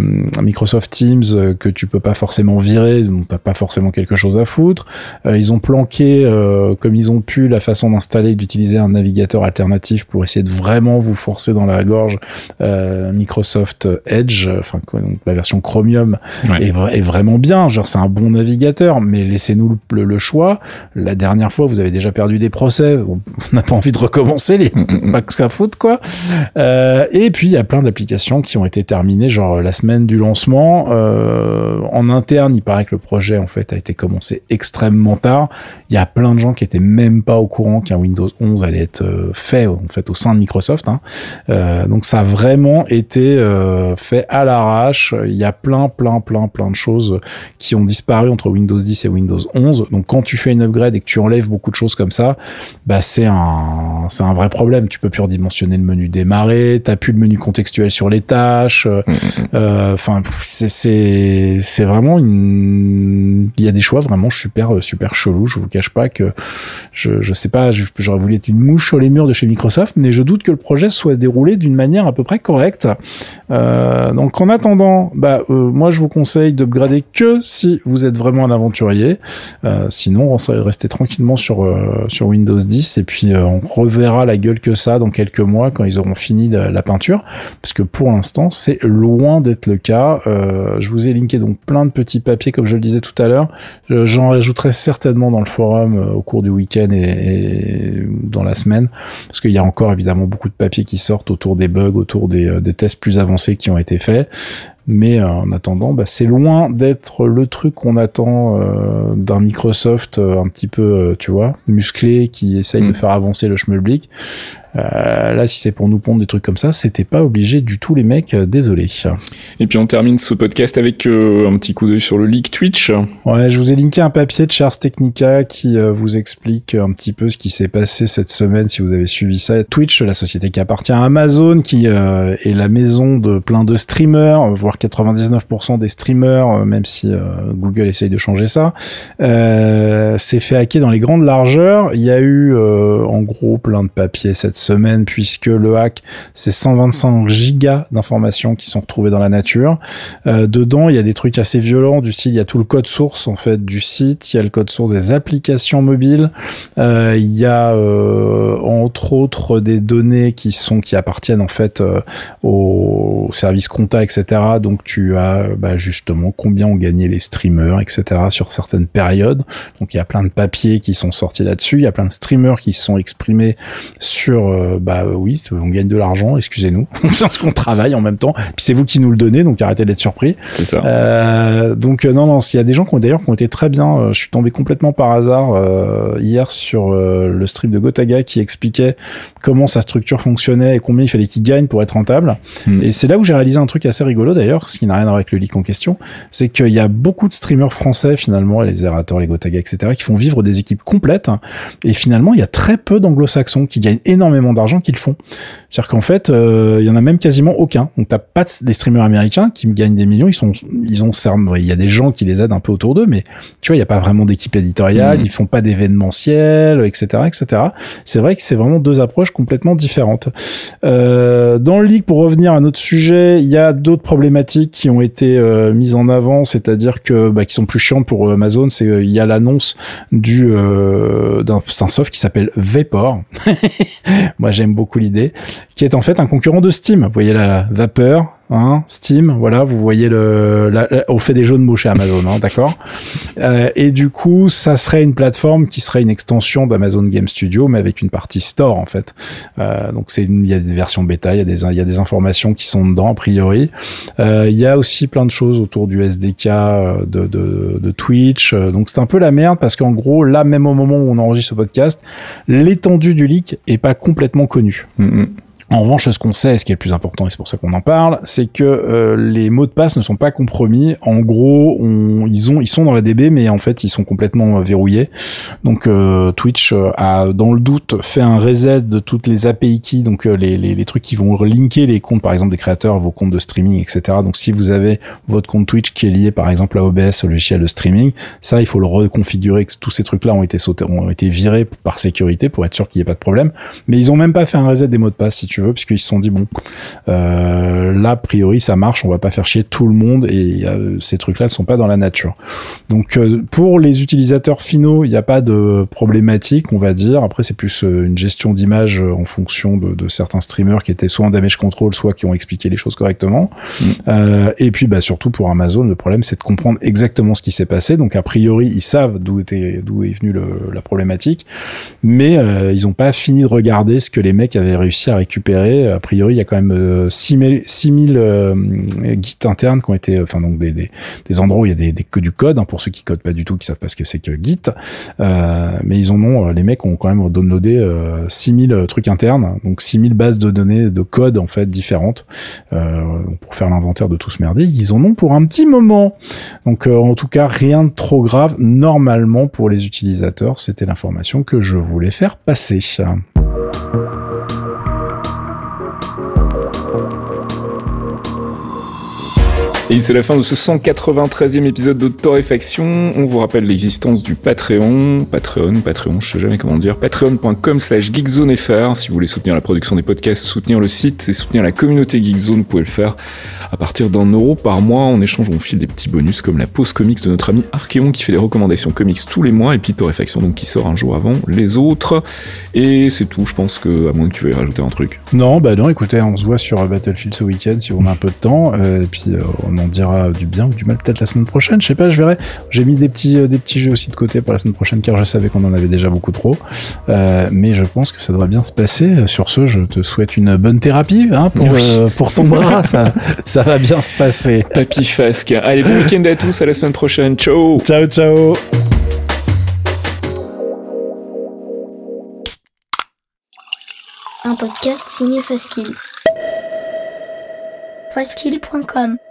Microsoft Teams que tu peux pas forcément virer, donc t'as pas forcément quelque chose à foutre. Euh, ils ont planqué, euh, comme ils ont pu, la façon d'installer, d'utiliser un navigateur alternatif pour essayer de vraiment vous forcer dans la gorge euh, Microsoft Edge, enfin la version Chromium est, est, vraiment bien. Genre c'est un bon navigateur, mais laissez-nous le, le, choix. La dernière fois, vous avez déjà perdu des procès, on n'a pas envie de recommencer, les max à foutre quoi. et puis il y a plein d'applications qui ont été terminées, genre la semaine du lancement. en interne, il paraît que le projet en fait a été commencé extrêmement tard. Il y a plein de gens qui étaient même pas au courant qu'un Windows 11 allait être euh, fait en fait au sein de Microsoft. Hein. Euh, donc ça a vraiment été euh, fait à l'arrache. Il y a plein, plein, plein, plein de choses qui ont disparu entre Windows 10 et Windows 11. Donc quand tu fais une upgrade et que tu enlèves beaucoup de choses comme ça, bah c'est un, c'est un vrai problème. Tu peux plus redimensionner le menu démarrer, t'as plus de menu contextuel sur les tâches. Mm, mm, mm. Enfin, c'est, vraiment une, il y a des choix vraiment super, super chelous. Je vous cache pas que je, je sais pas, j'aurais voulu être une mouche sur les murs de chez Microsoft, mais je doute que le projet soit déroulé d'une manière à peu près correcte. Euh, donc en attendant, bah, euh, moi je vous conseille d'upgrader que si vous êtes vraiment un aventurier. Euh, sinon, restez tranquillement sur, euh, sur Windows 10 et puis euh, on reverra la gueule que ça dans quelques mois quand ils auront fini la peinture. Parce que pour l'instant, c'est loin d'être le cas. je vous ai linké donc plein de petits papiers, comme je le disais tout à l'heure. J'en rajouterai certainement dans le forum au cours du week-end et, dans la semaine, parce qu'il y a encore évidemment beaucoup de papiers qui sortent autour des bugs, autour des, euh, des tests plus avancés qui ont été faits. Mais euh, en attendant, bah, c'est loin d'être le truc qu'on attend euh, d'un Microsoft un petit peu, tu vois, musclé, qui essaye de mm. faire avancer le schmelblick. Euh, là, si c'est pour nous pondre des trucs comme ça, c'était pas obligé du tout, les mecs. Euh, désolé. Et puis on termine ce podcast avec euh, un petit coup d'œil sur le leak Twitch. Ouais, je vous ai linké un papier de Charles Technica qui vous explique un petit peu ce qui s'est passé cette semaine, si vous avez suivi ça. Twitch, la société qui appartient à Amazon, qui est la maison de plein de streamers, voire 99% des streamers, même si Google essaye de changer ça, s'est fait hacker dans les grandes largeurs. Il y a eu en gros plein de papiers cette semaine puisque le hack, c'est 125 gigas d'informations qui sont retrouvées dans la nature. Euh, dedans, il y a des trucs assez violents du style, il y a tout le code source en fait du site, il y a le code source des applications mobiles, euh, il y a euh, entre autres des données qui sont qui appartiennent en fait au service compta, etc. Donc tu as bah, justement combien ont gagné les streamers, etc. sur certaines périodes. Donc il y a plein de papiers qui sont sortis là-dessus, il y a plein de streamers qui se sont exprimés sur euh, bah oui, on gagne de l'argent, excusez-nous, on ce qu'on travaille en même temps. Puis c'est vous qui nous le donnez, donc arrêtez d'être surpris. C'est ça. Euh, donc euh, non, non, il y a des gens qui ont d'ailleurs qui ont été très bien. je suis tombé complètement par hasard hier sur le stream de Gotaga qui expliquait comment sa structure fonctionnait et combien il fallait qu'il gagne pour être rentable. Hmm. Et c'est là où j'ai réalisé un truc assez rigolo d'ailleurs, ce qui n'a rien à voir avec le leak en question, c'est qu'il y a beaucoup de streamers français finalement, les Zerator, les Gotaga, etc., qui font vivre des équipes complètes. Et finalement, il y a très peu d'anglo-saxons qui gagnent énormément énormément d'argent qui le font. C'est-à-dire qu'en fait, euh, il y en a même quasiment aucun. Donc t'as pas des streamers américains qui gagnent des millions. Ils sont, ils ont, il y a des gens qui les aident un peu autour d'eux, mais tu vois, il y a pas vraiment d'équipe éditoriale. Mmh. Ils font pas d'événementiel, etc., etc. C'est vrai que c'est vraiment deux approches complètement différentes. Euh, dans le leak, pour revenir à notre sujet, il y a d'autres problématiques qui ont été euh, mises en avant, c'est-à-dire que bah, qui sont plus chiantes pour Amazon. C'est il y a l'annonce du d'un soft qui s'appelle Vapor. Moi, j'aime beaucoup l'idée qui est en fait un concurrent de Steam. Vous voyez la vapeur, hein, Steam, voilà, vous voyez le, on fait des jeux de mots chez Amazon, hein, d'accord. Euh, et du coup, ça serait une plateforme qui serait une extension d'Amazon Game Studio, mais avec une partie store en fait. Euh, donc c'est, il y a des versions bêta, il y a des, il y a des informations qui sont dedans a priori. Euh, il y a aussi plein de choses autour du SDK de, de, de Twitch. Donc c'est un peu la merde parce qu'en gros, là même au moment où on enregistre ce podcast, l'étendue du leak est pas complètement connue. Mm, mm. En revanche, ce qu'on sait, ce qui est le plus important, et c'est pour ça qu'on en parle, c'est que euh, les mots de passe ne sont pas compromis. En gros, ils ont, ils sont dans la DB, mais en fait, ils sont complètement euh, verrouillés. Donc, euh, Twitch a, dans le doute, fait un reset de toutes les API keys, donc les, trucs qui vont linker les comptes, par exemple des créateurs, vos comptes de streaming, etc. Donc, si vous avez votre compte Twitch qui est lié, par exemple, à OBS, au logiciel de streaming, ça, il faut le reconfigurer. Tous ces trucs-là ont été sautés, ont été virés par sécurité pour être sûr qu'il n'y ait pas de problème. Mais ils ont même pas fait un reset des mots de passe, si tu puisqu'ils se sont dit bon, euh, là a priori ça marche, on va pas faire chier tout le monde et euh, ces trucs-là ne sont pas dans la nature. Donc euh, pour les utilisateurs finaux, il n'y a pas de problématique, on va dire. Après c'est plus une gestion d'image en fonction de, certains streamers qui étaient soit en damage control, soit qui ont expliqué les choses correctement. Mm. et puis bah surtout pour Amazon, le problème c'est de comprendre exactement ce qui s'est passé. Donc a priori ils savent d'où était d'où est venue la problématique, mais ils n'ont pas fini de regarder ce que les mecs avaient réussi à récupérer a priori, il y a quand même 6000 euh, euh, guides internes qui ont été, enfin donc des, endroits où il y a des, des du code, hein, pour ceux qui codent pas du tout, qui savent pas ce que c'est que Git. Euh, mais ils en ont, les mecs ont quand même downloadé 6000 trucs internes, donc 6000 bases de données de code en fait différentes pour faire l'inventaire de tout ce merdier. Ils en ont pour un petit moment. Donc en tout cas, rien de trop grave normalement pour les utilisateurs. C'était l'information que je voulais faire passer. Et c'est la fin de ce 193e épisode de Torréfaction. On vous rappelle l'existence du Patreon, Patreon, Patreon, je sais jamais comment dire, patreon.com slash geekzonefr. Si vous voulez soutenir la production des podcasts, soutenir le site et soutenir la communauté Geekzone, vous pouvez le faire à partir d'un euro par mois. En échange, on file des petits bonus comme la pause comics de notre ami Archeon qui fait des recommandations comics tous les mois et puis Torréfaction donc qui sort un jour avant les autres. Et c'est tout, je pense que, à moins que tu veuilles rajouter un truc. Non, bah non, écoutez, on se voit sur Battlefield ce week-end si on a un peu de temps. Euh, et puis euh, on on dira du bien ou du mal peut-être la semaine prochaine. Je sais pas, je verrai. J'ai mis des petits, euh, des petits jeux aussi de côté pour la semaine prochaine car je savais qu'on en avait déjà beaucoup trop. Euh, mais je pense que ça devrait bien se passer. Sur ce, je te souhaite une bonne thérapie hein, pour, euh, pour ton bras. ça, ça va bien se passer. Papy Fasque. Allez, bon week-end à tous. À la semaine prochaine. Ciao. Ciao, ciao. Un podcast signé Faskill. Faskill.com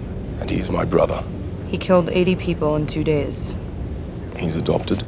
And he's my brother. He killed 80 people in two days. He's adopted.